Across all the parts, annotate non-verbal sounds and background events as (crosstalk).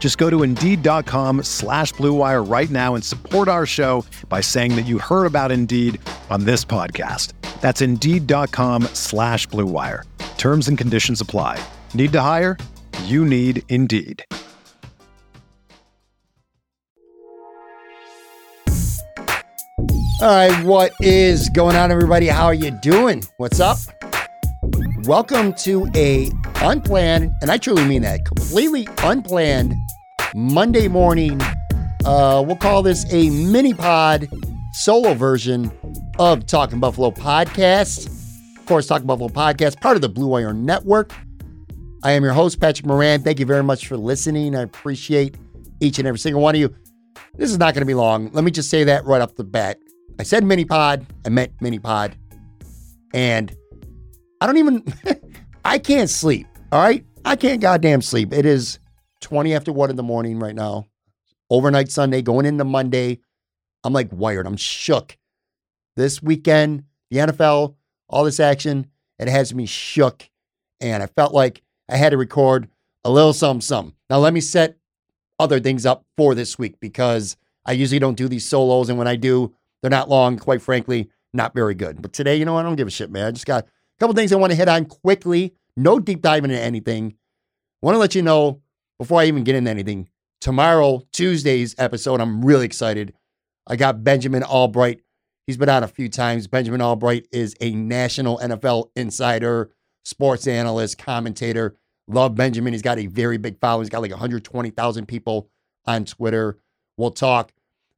Just go to Indeed.com slash BlueWire right now and support our show by saying that you heard about Indeed on this podcast. That's Indeed.com slash BlueWire. Terms and conditions apply. Need to hire? You need Indeed. All right, what is going on, everybody? How are you doing? What's up? Welcome to a unplanned, and I truly mean that, completely unplanned Monday morning. Uh, we'll call this a mini pod solo version of Talking Buffalo podcast. Of course, Talking Buffalo podcast, part of the Blue Wire Network. I am your host, Patrick Moran. Thank you very much for listening. I appreciate each and every single one of you. This is not going to be long. Let me just say that right off the bat. I said mini pod, I meant mini pod. And I don't even, (laughs) I can't sleep. All right. I can't goddamn sleep. It is 20 after one in the morning right now. Overnight Sunday, going into Monday. I'm like wired. I'm shook. This weekend, the NFL, all this action, it has me shook. And I felt like I had to record a little something, something. Now, let me set other things up for this week because I usually don't do these solos. And when I do, they're not long, quite frankly, not very good. But today, you know, I don't give a shit, man. I just got a couple things I want to hit on quickly. No deep diving into anything. Want to let you know before I even get into anything. Tomorrow, Tuesday's episode, I'm really excited. I got Benjamin Albright. He's been on a few times. Benjamin Albright is a national NFL insider, sports analyst, commentator. Love Benjamin. He's got a very big following. He's got like 120,000 people on Twitter. We'll talk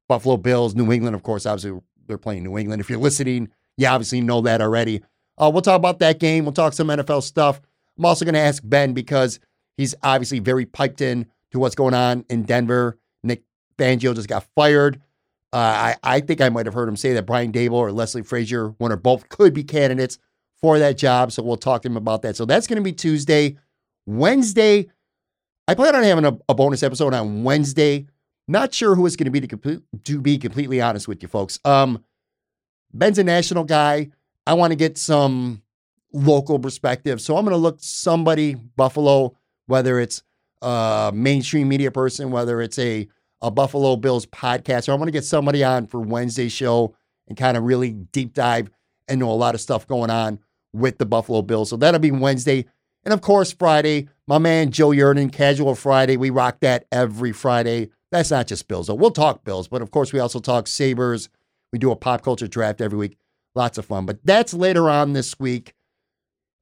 Buffalo Bills, New England, of course, obviously they're playing New England. If you're listening, you obviously know that already. Uh, we'll talk about that game. We'll talk some NFL stuff. I'm also going to ask Ben because he's obviously very piped in to what's going on in Denver. Vic Fangio just got fired. Uh, I, I think I might have heard him say that Brian Daboll or Leslie Frazier, one or both, could be candidates for that job. So we'll talk to him about that. So that's going to be Tuesday. Wednesday, I plan on having a, a bonus episode on Wednesday not sure who it's going to be to, complete, to be completely honest with you folks. Um, Ben's a national guy. I want to get some local perspective. So I'm going to look somebody, Buffalo, whether it's a mainstream media person, whether it's a, a Buffalo Bills podcast, or I want to get somebody on for Wednesday show and kind of really deep dive know a lot of stuff going on with the Buffalo Bills. So that'll be Wednesday. And of course, Friday, my man Joe Yerdon, Casual Friday. We rock that every Friday. That's not just Bills, though. We'll talk Bills, but of course, we also talk Sabres. We do a pop culture draft every week. Lots of fun. But that's later on this week.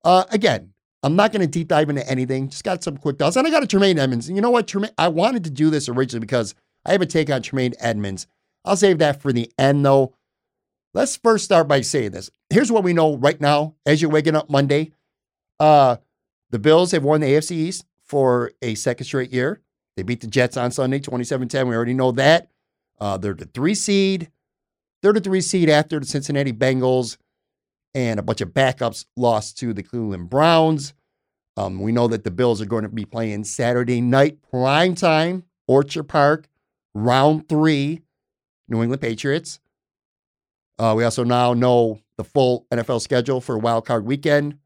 Uh, again, I'm not going to deep dive into anything. Just got some quick thoughts. And I got a Tremaine Edmunds. You know what? Tremaine, I wanted to do this originally because I have a take on Tremaine Edmunds. I'll save that for the end, though. Let's first start by saying this. Here's what we know right now as you're waking up Monday. Uh, the Bills have won the AFC East for a second straight year. They beat the Jets on Sunday, 27 10. We already know that. Uh, they're the three seed. They're the three seed after the Cincinnati Bengals and a bunch of backups lost to the Cleveland Browns. Um, we know that the Bills are going to be playing Saturday night prime time, Orchard Park, round three, New England Patriots. Uh, we also now know the full NFL schedule for Wild Card Weekend.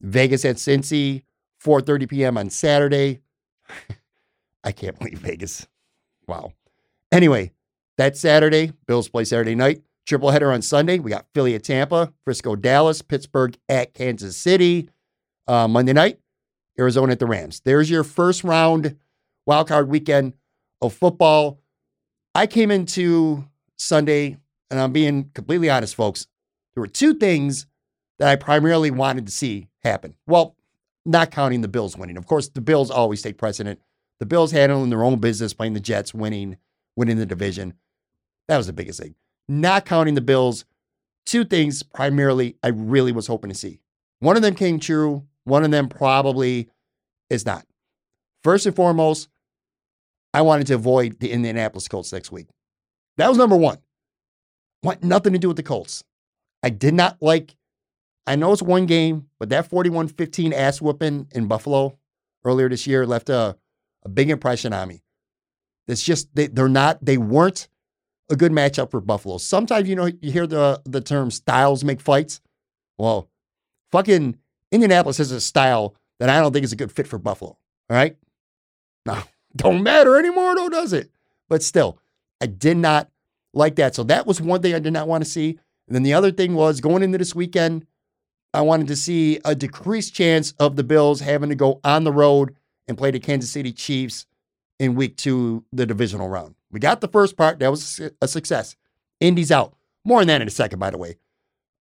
Vegas at Cincy, 4:30 p.m. on Saturday. (laughs) I can't believe Vegas. Wow. Anyway, that Saturday, Bills play Saturday night. Triple header on Sunday. We got Philly at Tampa, Frisco, Dallas, Pittsburgh at Kansas City. Uh, Monday night, Arizona at the Rams. There's your first round wild card weekend of football. I came into Sunday, and I'm being completely honest, folks. There were two things that I primarily wanted to see happen. Well, not counting the Bills winning. Of course, the Bills always take precedent. The Bills handling their own business, playing the Jets, winning, winning the division. That was the biggest thing. Not counting the Bills, two things primarily I really was hoping to see. One of them came true. One of them probably is not. First and foremost, I wanted to avoid the Indianapolis Colts next week. That was number one. Want nothing to do with the Colts. I did not like, I know it's one game, but that 41 15 ass whooping in Buffalo earlier this year left a, a big impression on me. It's just, they, they're not, they weren't a good matchup for Buffalo. Sometimes, you know, you hear the, the term styles make fights. Well, fucking Indianapolis has a style that I don't think is a good fit for Buffalo. All right. Now, (laughs) don't matter anymore, though, does it? But still, I did not like that. So that was one thing I did not want to see. And then the other thing was going into this weekend, I wanted to see a decreased chance of the Bills having to go on the road and play the Kansas City Chiefs in week two, the divisional round. We got the first part. That was a success. Indy's out. More on that in a second, by the way.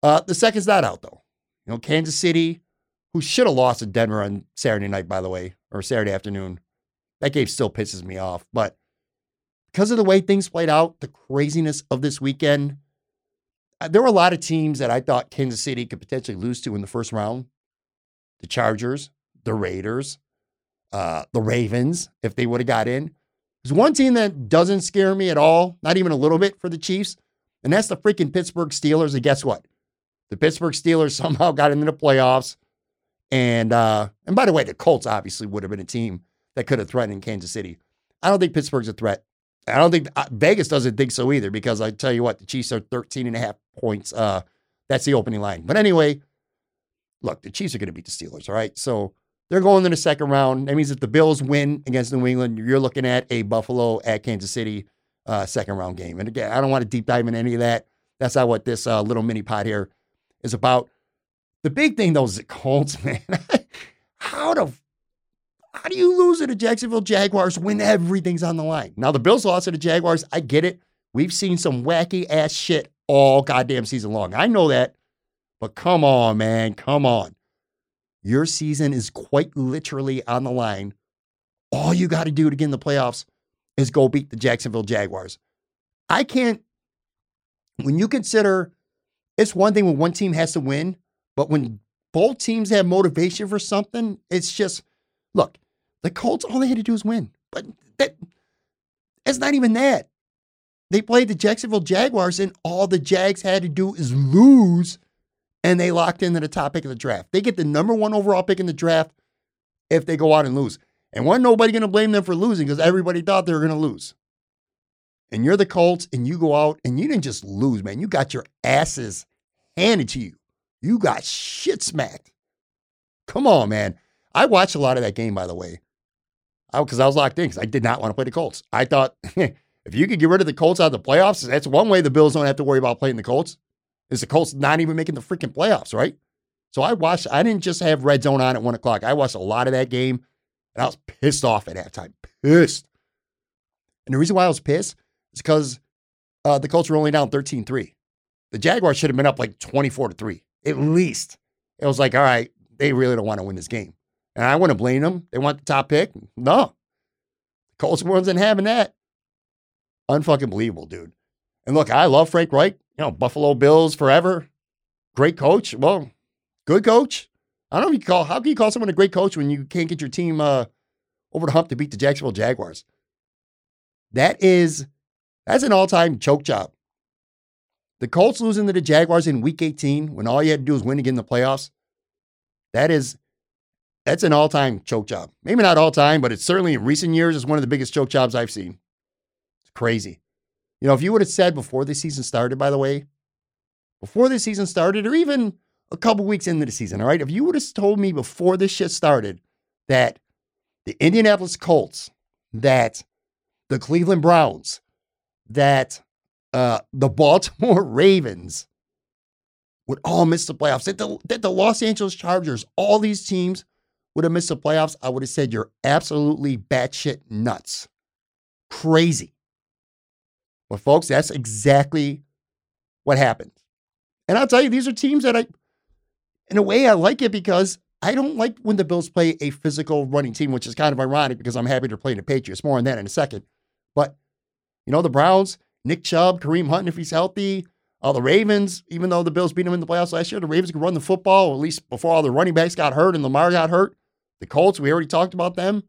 Uh, the second's not out, though. You know, Kansas City, who should have lost to Denver on Saturday night, by the way, or Saturday afternoon. That game still pisses me off. But because of the way things played out, the craziness of this weekend, uh, there were a lot of teams that I thought Kansas City could potentially lose to in the first round. The Chargers, the Raiders, uh, the Ravens, if they would have got in. There's one team that doesn't scare me at all, not even a little bit for the Chiefs, and that's the freaking Pittsburgh Steelers. And guess what? The Pittsburgh Steelers (laughs) somehow got into the playoffs. And uh, and by the way, the Colts obviously would have been a team that could have threatened Kansas City. I don't think Pittsburgh's a threat. I don't think uh, Vegas doesn't think so either because I tell you what, the Chiefs are 13 and a half points. Uh, that's the opening line. But anyway, look, the Chiefs are going to beat the Steelers, all right? So they're going to the second round. That means if the Bills win against New England, you're looking at a Buffalo at Kansas City uh, second round game. And again, I don't want to deep dive into any of that. That's not what this uh, little mini pot here is about. The big thing, though, is the Colts, (laughs) man. How do how do you lose to the Jacksonville Jaguars when everything's on the line? Now, the Bills lost to the Jaguars. I get it. We've seen some wacky ass shit all goddamn season long. I know that. But come on, man. Come on. Your season is quite literally on the line. All you got to do to get in the playoffs is go beat the Jacksonville Jaguars. I can't, when you consider it's one thing when one team has to win, but when both teams have motivation for something, it's just, look, the Colts, all they had to do was win. But that it's not even that. They played the Jacksonville Jaguars, and all the Jags had to do is lose, and they locked into the top pick of the draft. They get the number one overall pick in the draft if they go out and lose. And wasn't nobody going to blame them for losing because everybody thought they were going to lose. And you're the Colts, and you go out and you didn't just lose, man. You got your asses handed to you. You got shit smacked. Come on, man. I watched a lot of that game, by the way because I, I was locked in because I did not want to play the Colts. I thought (laughs) if you could get rid of the Colts out of the playoffs, that's one way the Bills don't have to worry about playing the Colts. Is the Colts not even making the freaking playoffs, right? So I watched. I didn't just have red zone on at one o'clock. I watched a lot of that game, and I was pissed off at halftime. Pissed. And the reason why I was pissed is because uh, the Colts were only down 13-3. The Jaguars should have been up like 24 to 3, at least. It was like, all right, they really don't want to win this game. And I wouldn't blame them. They want the top pick. No. the Colts wasn't having that. Unfucking believable, dude. And look, I love Frank Reich. You know, Buffalo Bills forever. Great coach. Well, good coach. I don't know you call how can you call someone a great coach when you can't get your team uh, over the hump to beat the Jacksonville Jaguars? That is that's an all-time choke job. The Colts losing to the Jaguars in week 18 when all you had to do was win to get in the playoffs. That is that's an all time choke job. Maybe not all time, but it's certainly in recent years is one of the biggest choke jobs I've seen. It's crazy. You know, if you would have said before the season started, by the way, before the season started, or even a couple weeks into the season, all right, if you would have told me before this shit started that the Indianapolis Colts, that the Cleveland Browns, that uh, the (laughs) Baltimore Ravens would all miss the playoffs, that the, that the Los Angeles Chargers, all these teams would have missed the playoffs, I would have said you're absolutely batshit nuts. Crazy. Folks, that's exactly what happened. And I'll tell you, these are teams that I in a way, I like it because I don't like when the Bills play a physical running team, which is kind of ironic because I'm happy they're playing the Patriots. More on that in a second. But, you know, the Browns, Nick Chubb, Kareem Hunt, if he's healthy, all the Ravens, even though the Bills beat them in the playoffs last year, the Ravens could run the football, at least before all the running backs got hurt and Lamar got hurt. The Colts, we already talked about them.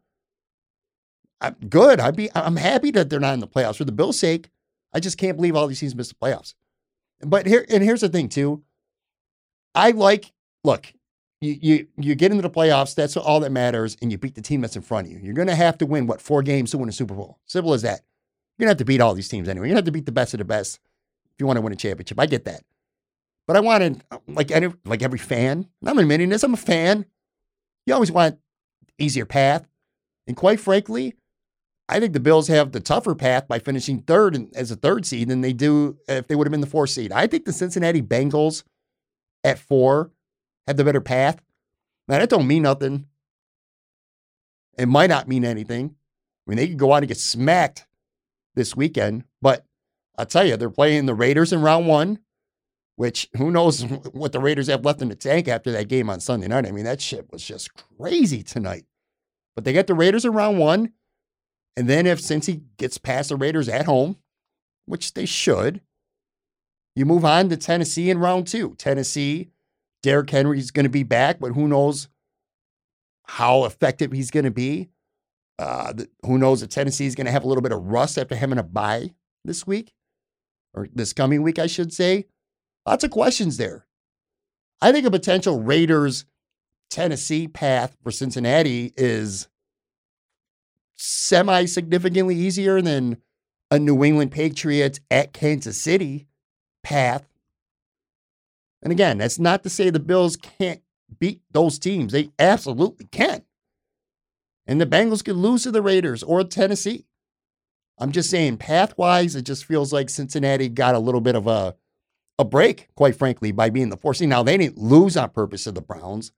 I'm good. I'd be I'm happy that they're not in the playoffs. For the Bills' sake, I just can't believe all these teams missed the playoffs. But here and here's the thing too. I like look, you you you get into the playoffs, that's all that matters, and you beat the team that's in front of you. You're gonna have to win what four games to win a Super Bowl. Simple as that. You're gonna have to beat all these teams anyway. You're gonna have to beat the best of the best if you want to win a championship. I get that. But I wanted like any, like every fan, I'm admitting this, I'm a fan. You always want easier path. And quite frankly, I think the Bills have the tougher path by finishing third in, as a third seed than they do if they would have been the fourth seed. I think the Cincinnati Bengals at four have the better path. Now, that don't mean nothing. It might not mean anything. I mean, they could go out and get smacked this weekend, but I'll tell you, they're playing the Raiders in round one, which who knows (laughs) what the Raiders have left in the tank after that game on Sunday night. I mean, that shit was just crazy tonight. But they get the Raiders in round one. And then if Cincy gets past the Raiders at home, which they should, you move on to Tennessee in round two. Tennessee, Derrick Henry's going to be back, but who knows how effective he's going to be. Uh, who knows if Tennessee is going to have a little bit of rust after having a bye this week or this coming week, I should say. Lots of questions there. I think a potential Raiders Tennessee path for Cincinnati is semi significantly easier than a New England Patriots at Kansas City path. And again, that's not to say the Bills can't beat those teams. They absolutely can. And the Bengals could lose to the Raiders or Tennessee. I'm just saying, path wise, it just feels like Cincinnati got a little bit of a, a break, quite frankly, by being the fourth seed. Now, they didn't lose on purpose to the Browns.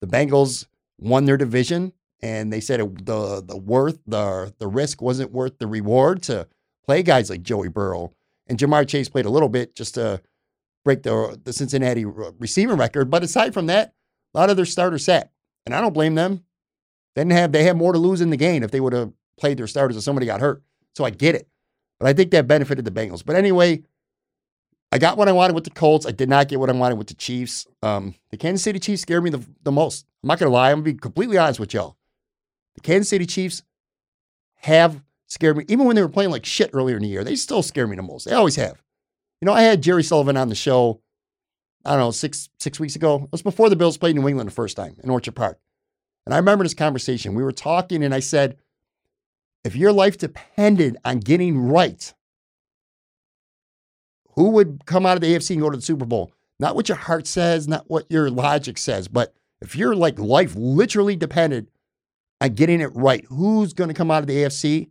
The Bengals won their division and they said it, the the worth the the risk wasn't worth the reward to play guys like Joey Burrow and Ja'Marr Chase played a little bit just to break the the Cincinnati receiving record. But aside from that, a lot of their starters sat, and I don't blame them. They didn't have they had more to lose in the game if they would have played their starters if somebody got hurt. So I get it, but I think that benefited the Bengals. But anyway. I got what I wanted with the Colts. I did not get what I wanted with the Chiefs. Um, the Kansas City Chiefs scared me the, the most. I'm not going to lie. I'm going to be completely honest with y'all. The Kansas City Chiefs have scared me. Even when they were playing like shit earlier in the year, they still scare me the most. They always have. You know, I had Jerry Sullivan on the show, I don't know, six six weeks ago. It was before the Bills played New England the first time in Orchard Park. And I remember this conversation. We were talking, and I said, if your life depended on getting right, who would come out of the AFC and go to the Super Bowl? Not what your heart says, not what your logic says, but if your like life literally depended on getting it right. Who's going to come out of the AFC?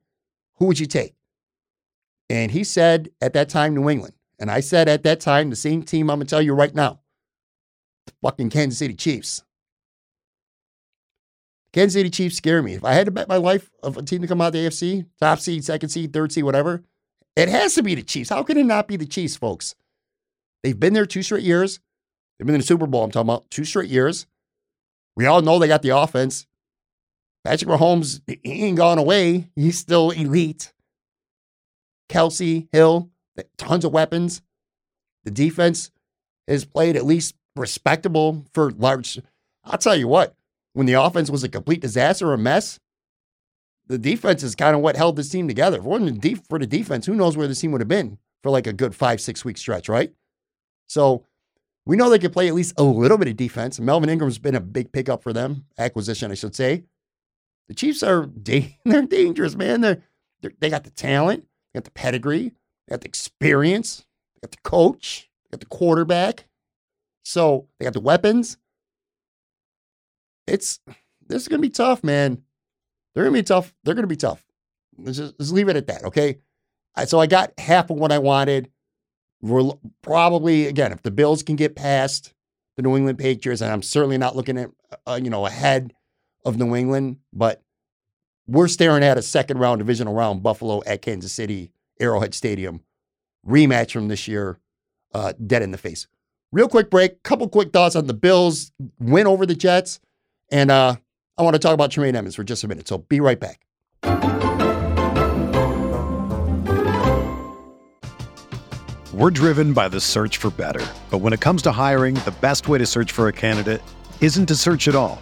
Who would you take? And he said at that time, New England. And I said at that time, the same team I'm going to tell you right now the fucking Kansas City Chiefs. Kansas City Chiefs scare me. If I had to bet my life of a team to come out of the AFC, top seed, second seed, third seed, whatever, it has to be the Chiefs. How can it not be the Chiefs, folks? They've been there two straight years. They've been in the Super Bowl, I'm talking about two straight years. We all know they got the offense. Patrick Mahomes, he ain't gone away. He's still elite. Kelce, Hill, tons of weapons. The defense has played at least respectable for large. I'll tell you what, when the offense was a complete disaster or a mess, the defense is kind of what held this team together. If it wasn't for the defense, who knows where this team would have been for like a good five, six week stretch, right? So we know they can play at least a little bit of defense. Melvin Ingram's been a big pickup for them, acquisition, I should say. The Chiefs are (laughs) they're dangerous, man. They're, they're they got the talent, they got the pedigree, they got the experience, they got the coach, they got the quarterback. So they got the weapons. It's this is gonna be tough, man. They're gonna be tough. They're gonna be tough. Let's just, let's leave it at that, okay? So I got half of what I wanted. We're probably again, if the Bills can get past the New England Patriots, and I'm certainly not looking at uh, you know ahead of New England, but we're staring at a second round divisional round Buffalo at Kansas City, Arrowhead Stadium rematch from this year, uh, dead in the face. real quick break, couple quick thoughts on the Bills win over the Jets. And uh, I want to talk about Tremaine Edmunds for just a minute. So be right back. We're driven by the search for better. But when it comes to hiring, the best way to search for a candidate isn't to search at all.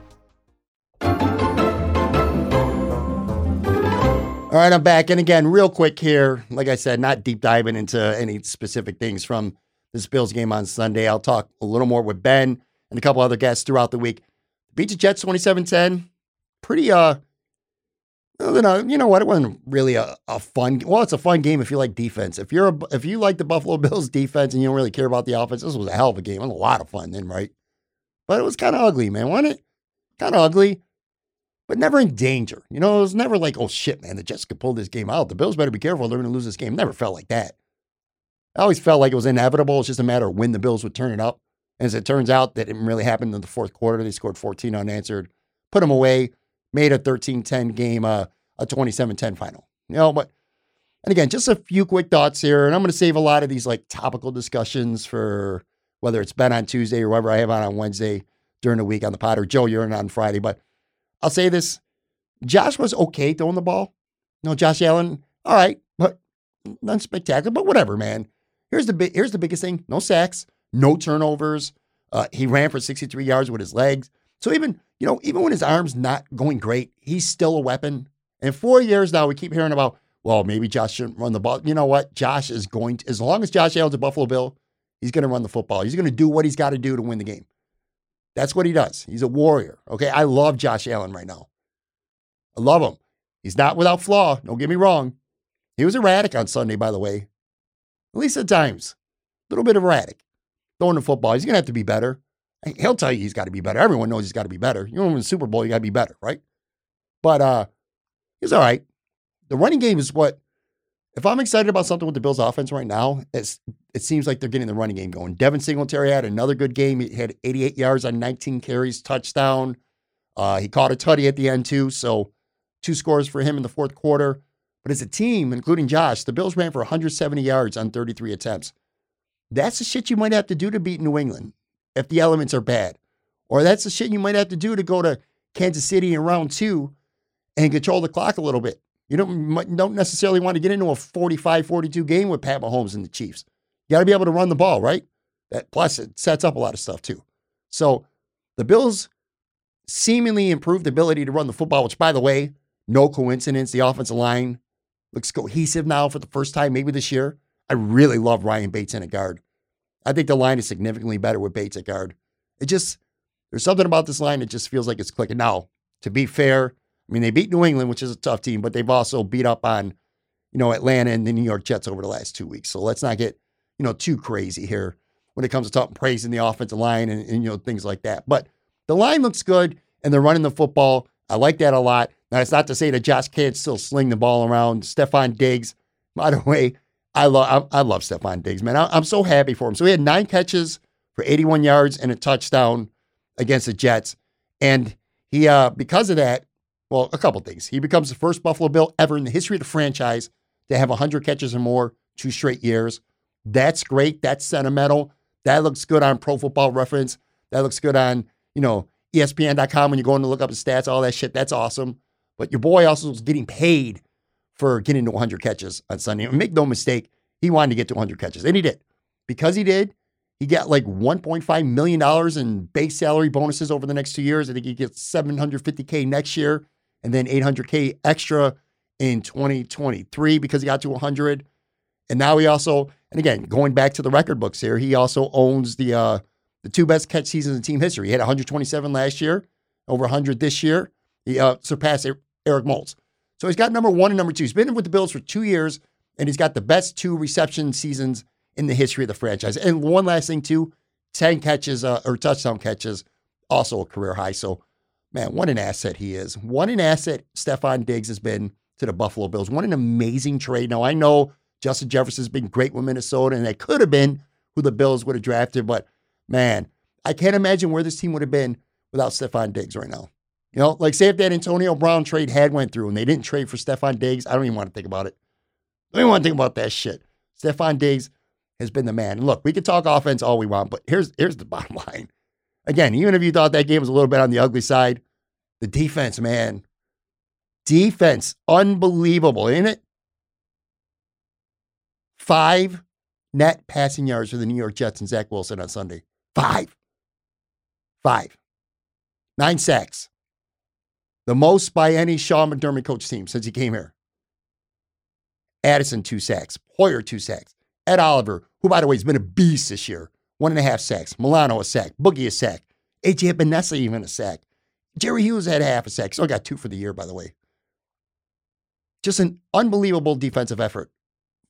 All right, I'm back. And again, real quick here, like I said, not deep diving into any specific things from this Bills game on Sunday. I'll talk a little more with Ben and a couple other guests throughout the week. Beat the Jets 27-10. Pretty uh you know, you know what? It wasn't really a, a fun. Well, it's a fun game if you like defense. If you're a, if you like the Buffalo (laughs) Bills defense and you don't really care about the offense, this was a hell of a game. It was a lot of fun then, right? But it was kind of ugly, man. Wasn't it? Kind of ugly but never in danger. You know, it was never like, oh shit, man, the Jets could pull this game out. The Bills better be careful. They're going to lose this game. Never felt like that. I always felt like it was inevitable. It's just a matter of when the Bills would turn it up. And as it turns out, that didn't really happen in the fourth quarter. They scored 14 unanswered, put them away, made a 13 10 game, uh, a 27 10 final. You know, but, and again, just a few quick thoughts here. And I'm going to save a lot of these like topical discussions for whether it's Ben on Tuesday or whatever I have on on Wednesday during the week on the pod or Joe, Yerdon Friday. But I'll say this Josh was okay throwing the ball. No, Josh Allen, all right, but not spectacular, but whatever, man. Here's the big, here's the biggest thing: no sacks, no turnovers. Uh, he ran for 63 yards with his legs. So even you know, even when his arm's not going great, he's still a weapon. And four years now, we keep hearing about, well, maybe Josh shouldn't run the ball. You know what? Josh is going to, as long as Josh Allen's a Buffalo Bill, he's going to run the football. He's going to do what he's got to do to win the game. That's what he does. He's a warrior. Okay. I love Josh Allen right now. I love him. He's not without flaw. Don't get me wrong. He was erratic on Sunday, by the way. At least at times. A little bit erratic. Throwing the football. He's going to have to be better. He'll tell you he's got to be better. Everyone knows he's got to be better. You know, in the Super Bowl, you got to be better, right? But uh, he's all right. The running game is what, if I'm excited about something with the Bills offense right now, it's, it seems like they're getting the running game going. Devin Singletary had another good game. He had 88 yards on 19 carries, touchdown. Uh, he caught a tutty at the end, too. So, two scores for him in the fourth quarter. But as a team, including Josh, the Bills ran for 170 yards on 33 attempts. That's the shit you might have to do to beat New England if the elements are bad. Or that's the shit you might have to do to go to Kansas City in round two and control the clock a little bit. You don't, don't necessarily want to get into a 45 42 game with Pat Mahomes and the Chiefs. You got to be able to run the ball, right? That, plus, it sets up a lot of stuff too. So the Bills seemingly improved ability to run the football, which, by the way, no coincidence. The offensive line looks cohesive now for the first time, maybe this year. I really love Ryan Bates in a guard. I think the line is significantly better with Bates at guard. It just, there's something about this line that just feels like it's clicking. Now, to be fair, I mean, they beat New England, which is a tough team, but they've also beat up on, you know, Atlanta and the New York Jets over the last two weeks. So let's not get, you know, too crazy here when it comes to talking praising the offensive line and, and, you know, things like that. But the line looks good and they're running the football. I like that a lot. Now, it's not to say that Josh can't still sling the ball around. Stefon Diggs, by the way, I love I, I love Stefon Diggs, man. I, am so happy for him. So he had nine catches for 81 yards and a touchdown against the Jets, and he uh because of that, well, a couple things. He becomes the first Buffalo Bill ever in the history of the franchise to have 100 catches or more two straight years. That's great. That's sentimental. That looks good on Pro Football Reference. That looks good on you know ESPN.com when you're going to look up his stats, all that shit. That's awesome. But your boy also was getting paid for getting to 100 catches on Sunday. And make no mistake, he wanted to get to 100 catches, and he did. Because he did, he got like $1.5 million in base salary bonuses over the next two years. I think he gets 750K next year and then 800K extra in 2023 because he got to 100. And now he also, and again, going back to the record books here, he also owns the uh, the two best catch seasons in team history. He had 127 last year, over 100 this year. He uh, surpassed Eric Moulds. So he's got number one and number two. He's been with the Bills for two years, and he's got the best two reception seasons in the history of the franchise. And one last thing, too 10 catches uh, or touchdown catches, also a career high. So, man, what an asset he is. What an asset Stefon Diggs has been to the Buffalo Bills. What an amazing trade. Now, I know Justin Jefferson's been great with Minnesota, and that could have been who the Bills would have drafted, but man, I can't imagine where this team would have been without Stefon Diggs right now. You know, like say if that Antonio Brown trade had went through and they didn't trade for Stefon Diggs, I don't even want to think about it. I don't even want to think about that shit. Stefon Diggs has been the man. Look, we can talk offense all we want, but here's here's the (laughs) bottom line. Again, even if you thought that game was a little bit on the ugly side, the defense, man. Defense, unbelievable, ain't it? Five net passing yards for the New York Jets and Zach Wilson on Sunday. Five. Five. Nine sacks. The most by any Sean McDermott coach team since he came here. Addison, two sacks. Hoyer, two sacks. Ed Oliver, who, by the way, has been a beast this year, one and a half sacks. Milano, a sack. Boogie, a sack. AJ Epenesa, even a sack. Jerry Hughes had half a sack. Still got two for the year, by the way. Just an unbelievable defensive effort.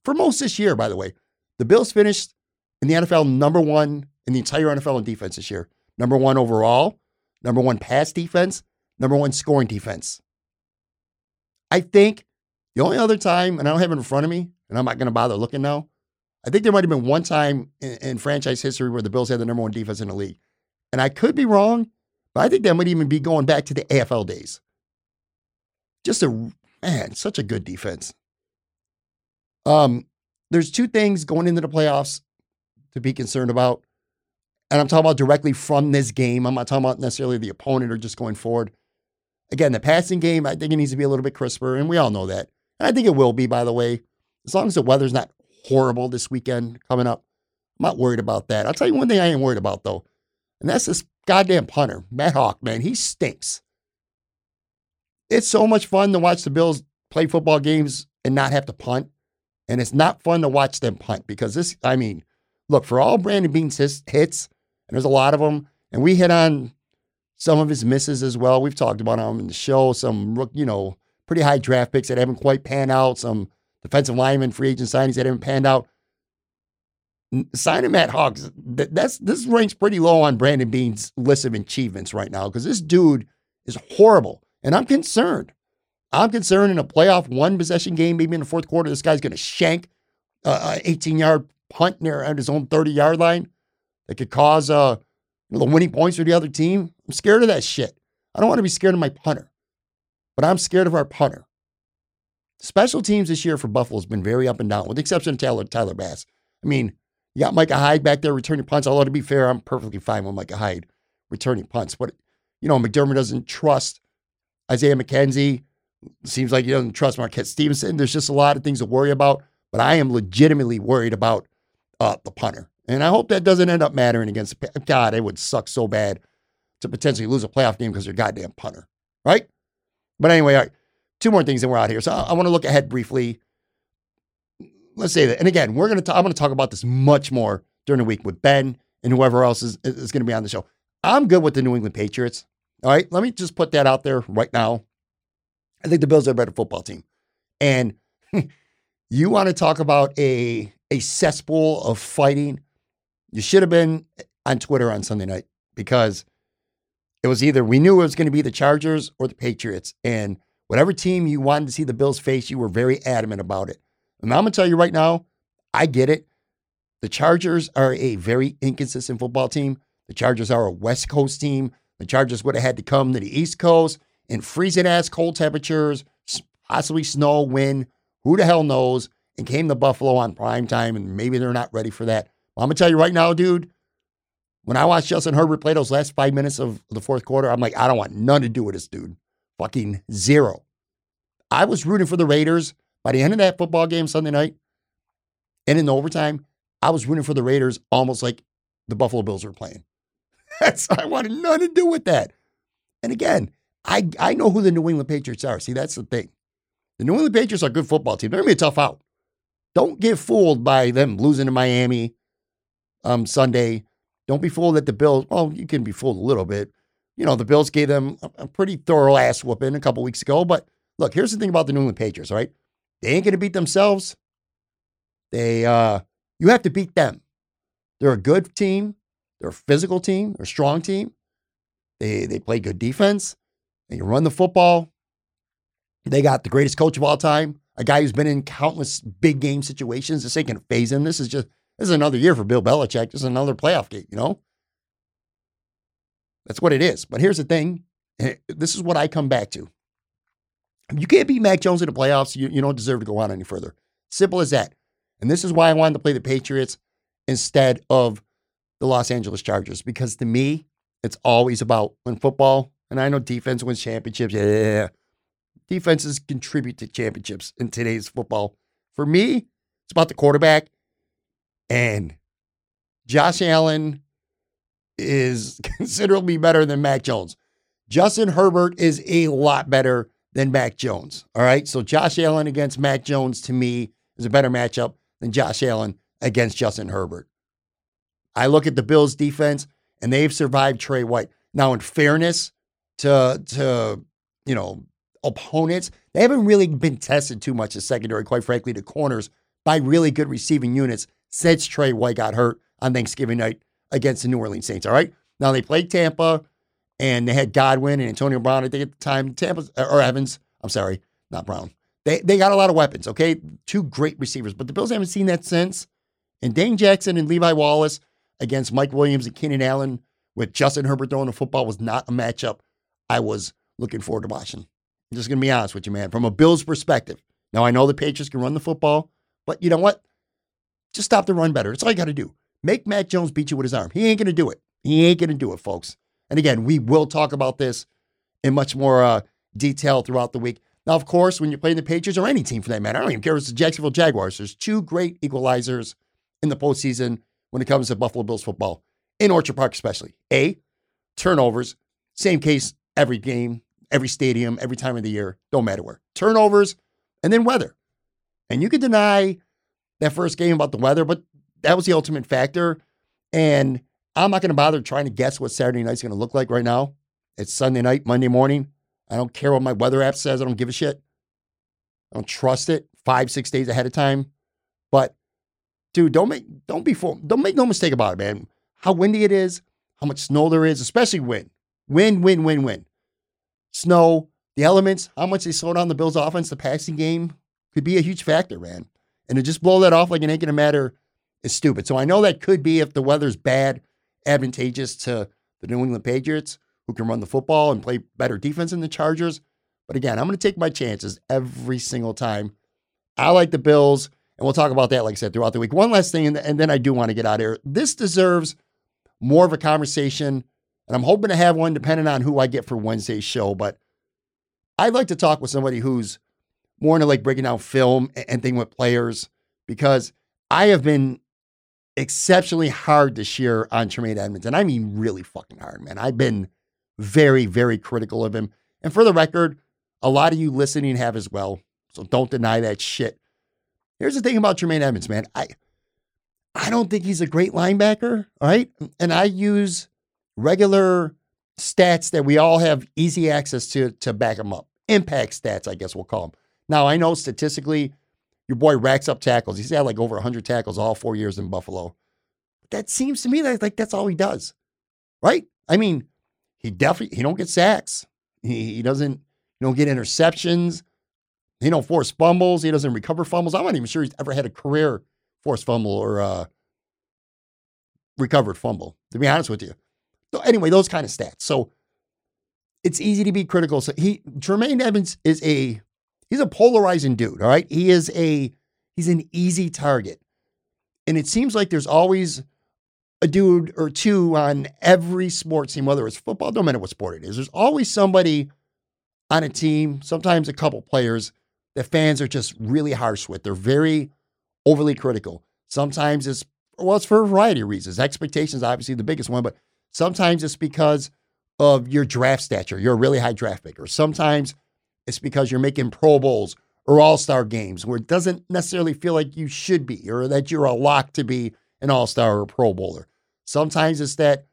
For most this year, by the way. The Bills finished in the NFL number one in the entire NFL in defense this year. Number one overall, number one pass defense, number one scoring defense. I think the only other time, and I don't have it in front of me, and I'm not going to bother looking now. I think there might have been one time in, in, franchise history where the Bills had the number one defense in the league. And I could be wrong, but I think that might even be going back to the AFL days. Just a, man, such a good defense. Um, there's two things going into the playoffs to be concerned about. And I'm talking about directly from this game. I'm not talking about necessarily the opponent or just going forward. Again, the passing game, I think it needs to be a little bit crisper, and we all know that. And I think it will be, by the way, as long as the weather's not horrible this weekend coming up. I'm not worried about that. I'll tell you one thing I ain't worried about, though, and that's this goddamn punter, Matt Haack, man. He stinks. It's so much fun to watch the Bills play football games and not have to punt. And it's not fun to watch them punt because this, I mean, look, for all Brandon Beane's hits, and there's a lot of them. And we hit on some of his misses as well. We've talked about them in the show. Some, you know, pretty high draft picks that haven't quite panned out. Some defensive lineman free agent signings that haven't panned out. Signing Matt Hawks, that's this ranks pretty low on Brandon Beane's list of achievements right now because this dude is horrible, and I'm concerned. I'm concerned in a playoff one possession game, maybe in the fourth quarter, this guy's going to shank a 18 yard punt near his own 30 yard line that could cause uh, you know, the winning points for the other team. I'm scared of that shit. I don't want to be scared of my punter, but I'm scared of our punter. Special teams this year for Buffalo has been very up and down, with the exception of Tyler, Tyler Bass. I mean, you got Micah Hyde back there returning punts. Although, to be fair, I'm perfectly fine with Micah Hyde returning punts. But, you know, McDermott doesn't trust Isaiah McKenzie. Seems like he doesn't trust Marquez Stevenson. There's just a lot of things to worry about. But I am legitimately worried about uh, the punter. And I hope that doesn't end up mattering against God. It would suck so bad to potentially lose a playoff game because you're goddamn punter, right? But anyway, all right. Two more things, and we're out here. So I, I want to look ahead briefly. Let's say that, and again, we're gonna. i I'm gonna talk about this much more during the week with Ben and whoever else is is going to be on the show. I'm good with the New England Patriots. All right, let me just put that out there right now. I think the Bills are a better football team, and (laughs) you want to talk about a a cesspool of fighting. You should have been on Twitter on Sunday night because it was either we knew it was going to be the Chargers or the Patriots. And whatever team you wanted to see the Bills face, you were very adamant about it. And I'm going to tell you right now, I get it. The Chargers are a very inconsistent football team. The Chargers are a West Coast team. The Chargers would have had to come to the East Coast in freezing ass cold temperatures, possibly snow, wind, who the hell knows, and came to Buffalo on prime time, and maybe they're not ready for that. I'm gonna tell you right now, dude, when I watched Justin Herbert play those last five minutes of the fourth quarter, I'm like, I don't want none to do with this dude. Fucking zero. I was rooting for the Raiders. By the end of that football game Sunday night and in the overtime, I was rooting for the Raiders almost like the Buffalo Bills were playing. (laughs) That's I wanted none to do with that. And again, I I know who the New England Patriots are. See, that's the thing. The New England Patriots are a good football team. They're gonna be a tough out. Don't get fooled by them losing to Miami um, Sunday don't be fooled that the Bills, well, you can be fooled a little bit. You know, the Bills gave them a, pretty thorough ass whooping a couple weeks ago. But look, here's the thing about the New England Patriots, right? They ain't going to beat themselves. They, uh, you have to beat them. They're a good team. They're a physical team. They're a strong team. They, they play good defense. They run the football. They got the greatest coach of all time, a guy who's been in countless big game situations. This ain't going to phase him. This is just this is another year for Bill Belichick. This is another playoff game, you know? That's what it is. But here's the thing eh, this is what I come back to. You can't beat Mac Jones in the playoffs. You, you don't deserve to go on any further. Simple as that. And this is why I wanted to play the Patriots instead of the Los Angeles Chargers, because to me, it's always about when football, and I know defense wins championships. Yeah, defenses contribute to championships in today's football. For me, it's about the quarterback and Josh Allen is (laughs) considerably better than Mac Jones. Justin Herbert is a lot better than Mac Jones. All right. So Josh Allen against Mac Jones to me is a better matchup than Josh Allen against Justin Herbert. I look at the Bills defense and they've survived Tre White. Now, in fairness to to you know opponents, they haven't really been tested too much as secondary, quite frankly, to corners by really good receiving units since Tre White got hurt on Thanksgiving night against the New Orleans Saints. All right. Now they played Tampa and they had Godwin and Antonio Brown, I think at the time. Tampa or Evans. I'm sorry, not Brown. They they got a lot of weapons, okay? Two great receivers. But the Bills haven't seen that since. And Dane Jackson and Levi Wallace against Mike Williams and Keenan Allen with Justin Herbert throwing the football was not a matchup I was looking forward to watching. I'm just gonna be honest with you, man. From a Bills perspective. Now I know the Patriots can run the football, but you know what? Just stop the run better. That's all you got to do. Make Mac Jones beat you with his arm. He ain't going to do it. He ain't going to do it, folks. And again, we will talk about this in much more uh, detail throughout the week. Now, of course, when you're playing the Patriots or any team for that matter, I don't even care if it's the Jacksonville Jaguars, there's two great equalizers in the postseason when it comes to Buffalo Bills football, in Orchard Park especially. A, turnovers. Same case every game, every stadium, every time of the year, don't matter where. Turnovers and then weather. And you can deny that first game about the weather, but that was the ultimate factor. And I'm not going to bother trying to guess what Saturday night's going to look like right now. It's Sunday night, Monday morning. I don't care what my weather app says. I don't give a shit. I don't trust it five, six days ahead of time. But dude, don't make don't be full, don't make no mistake about it, man. How windy it is, how much snow there is, especially wind. Wind, wind, wind, wind. Snow, the elements, how much they slow down the Bills offense, the passing game could be a huge factor, man. And to just blow that off like it ain't to matter is stupid. So I know that could be, if the weather's bad, advantageous to the New England Patriots, who can run the football and play better defense than the Chargers. But again, I'm going to take my chances every single time. I like the Bills, and we'll talk about that, like I said, throughout the week. One last thing, and then I do want to get out of here. This deserves more of a conversation, and I'm hoping to have one depending on who I get for Wednesday's show. But I'd like to talk with somebody who's more into like breaking down film and thing with players because I have been exceptionally hard this year on Tremaine Edmunds. And I mean really fucking hard, man. I've been very, very critical of him. And for the record, a lot of you listening have as well. So don't deny that shit. Here's the thing about Tremaine Edmunds, man. I I don't think he's a great linebacker, all right? And I use regular stats that we all have easy access to to back him up. Impact stats, I guess we'll call them. Now, I know statistically your boy racks up tackles. He's had like over 100 tackles all four years in Buffalo. That seems to me like, like that's all he does, right? I mean, he definitely he don't get sacks. He, he doesn't you don't get interceptions. He don't force fumbles. He doesn't recover fumbles. I'm not even sure he's ever had a career forced fumble or uh, recovered fumble. To be honest with you. So anyway, those kind of stats. So it's easy to be critical. So he Tremaine Edmunds is a he's a polarizing dude. All right, he is a he's an easy target, and it seems like there's always a dude or two on every sports team, whether it's football, no matter what sport it is. There's always somebody on a team, sometimes a couple players that fans are just really harsh with. They're very overly critical. Sometimes it's well, it's for a variety of reasons. Expectations, obviously, the biggest one, but sometimes it's because of your draft stature. You're a really high draft pick. Or sometimes it's because you're making Pro Bowls or All Star games where it doesn't necessarily feel like you should be or that you're a lock to be an All Star or Pro Bowler. Sometimes it's that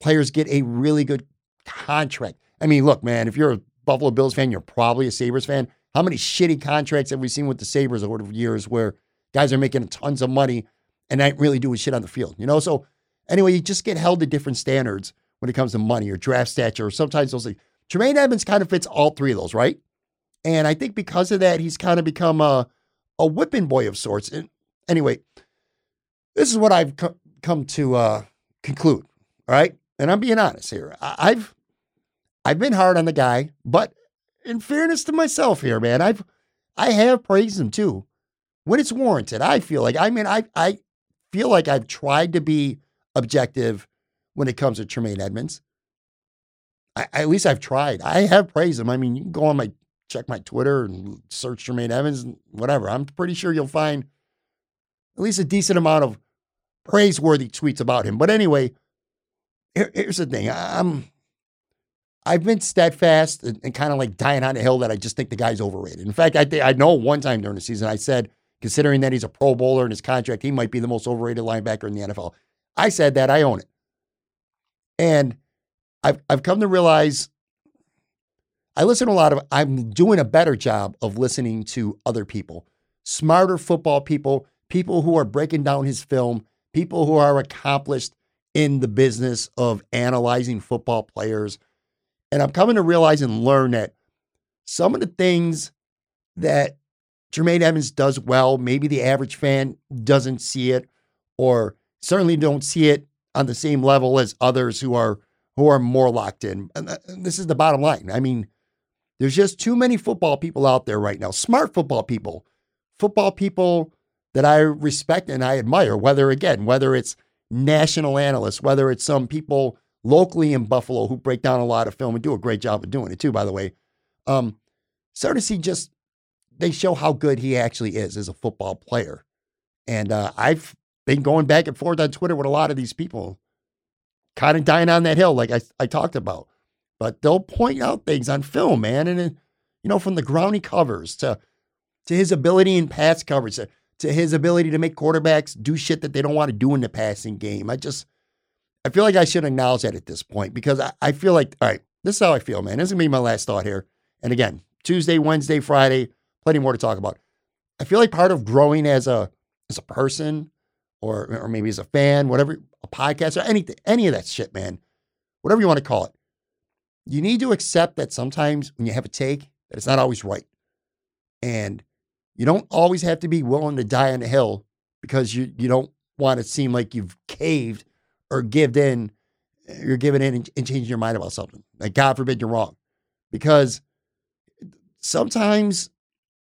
players get a really good contract. I mean, look, man, if you're a Buffalo Bills fan, you're probably a Sabres fan. How many shitty contracts have we seen with the Sabres over the years where guys are making tons of money and ain't really doing shit on the field? You know, so anyway, you just get held to different standards when it comes to money or draft stature, or sometimes those things. Tremaine Edmunds kind of fits all three of those, right? And I think because of that, he's kind of become a, a whipping boy of sorts. And anyway, this is what I've co- come to uh, conclude. All right. And I'm being honest here. I- I've I've been hard on the guy, but in fairness to myself here, man, I've I have praised him too. When it's warranted. I feel like I mean I I feel like I've tried to be objective when it comes to Tremaine Edmunds. I, at least I've tried. I have praised him. I mean, you can go on my check my Twitter and search Tremaine Edmunds and whatever. I'm pretty sure you'll find at least a decent amount of praiseworthy tweets about him. But anyway, here, here's the thing. I'm I've been steadfast and, and kind of like dying on the hill that I just think the guy's overrated. In fact, I think I know one time during the season I said, considering that he's a Pro Bowler and his contract, he might be the most overrated linebacker in the NFL. I said that. I own it. And I've I've come to realize I listen to a lot of I'm doing a better job of listening to other people, smarter football people, people who are breaking down his film, people who are accomplished in the business of analyzing football players. And I'm coming to realize and learn that some of the things that Tremaine Edmunds does well, maybe the average fan doesn't see it or certainly don't see it on the same level as others who are who are more locked in. And uh, this is the bottom line. I mean, there's just too many football people out there right now, smart football people, football people that I respect and I admire, whether again, whether it's national analysts, whether it's some people locally in Buffalo who break down a lot of film and do a great job of doing it too, by the way. Um, see just they show how good he actually is as a football player. And uh, I've been going back and forth on Twitter with a lot of these people, kind of dying on that hill, like I, I talked about. But they'll point out things on film, man. And, you know, from the ground he covers to, to his ability in pass coverage, to, to his ability to make quarterbacks do shit that they don't want to do in the passing game. I just, I feel like I should acknowledge that at this point because I, I feel like, all right, this is how I feel, man. This is going to be my last thought here. And again, Tuesday, Wednesday, Friday, plenty more to talk about. I feel like part of growing as a as a person, or or maybe as a fan, whatever, a podcast or anything, any of that shit, man, whatever you want to call it. You need to accept that sometimes when you have a take, that it's not always right, and you don't always have to be willing to die on the hill because you you don't want to seem like you've caved or gived in, you're giving in and, and changing your mind about something. Like God forbid you're wrong, because sometimes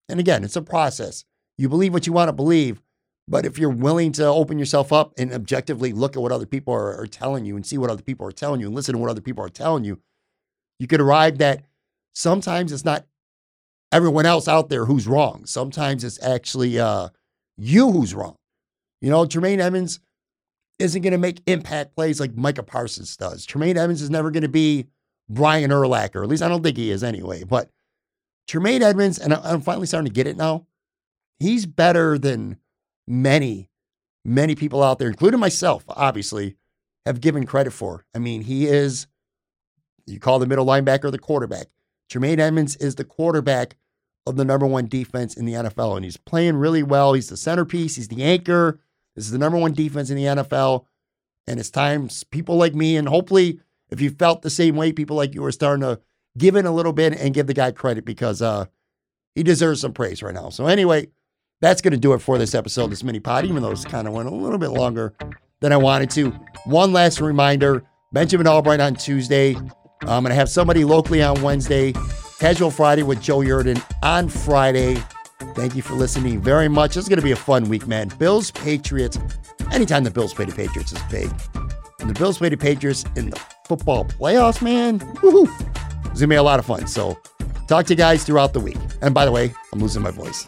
and again, it's a process. You believe what you want to believe, but if you're willing to open yourself up and objectively look at what other people are, are, telling you and see what other people are telling you and listen to what other people are telling you, you could arrive that sometimes it's not everyone else out there who's wrong. Sometimes it's actually uh, you who's wrong. You know, Tremaine Edmunds isn't going to make impact plays like Micah Parsons does. Tremaine Edmunds is never going to be Brian Urlacher. At least I don't think he is anyway. But Tremaine Edmunds, and I'm finally starting to get it now, he's better than many, many people out there, including myself, obviously, have given credit for. I mean, he is, you call the middle linebacker the quarterback. Tremaine Edmunds is the quarterback of the number one defense in the NFL, and he's playing really well. He's the centerpiece, he's the anchor. This is the number one defense in the NFL. And it's times people like me, and hopefully, if you felt the same way, people like you are starting to give in a little bit and give the guy credit because uh, he deserves some praise right now. So, anyway, that's going to do it for this episode, this mini pod, even though it's kind of went a little bit longer than I wanted to. One last reminder Benjamin Albright on Tuesday. I'm going to have somebody locally on Wednesday. Casual Friday with Joe Yerdon on Friday. Thank you for listening very much. It's going to be a fun week, man. Bills, Patriots. Anytime the Bills play the Patriots is big. And the Bills play the Patriots in the football playoffs, man. Woohoo. It's going to be a lot of fun. So talk to you guys throughout the week. And by the way, I'm losing my voice.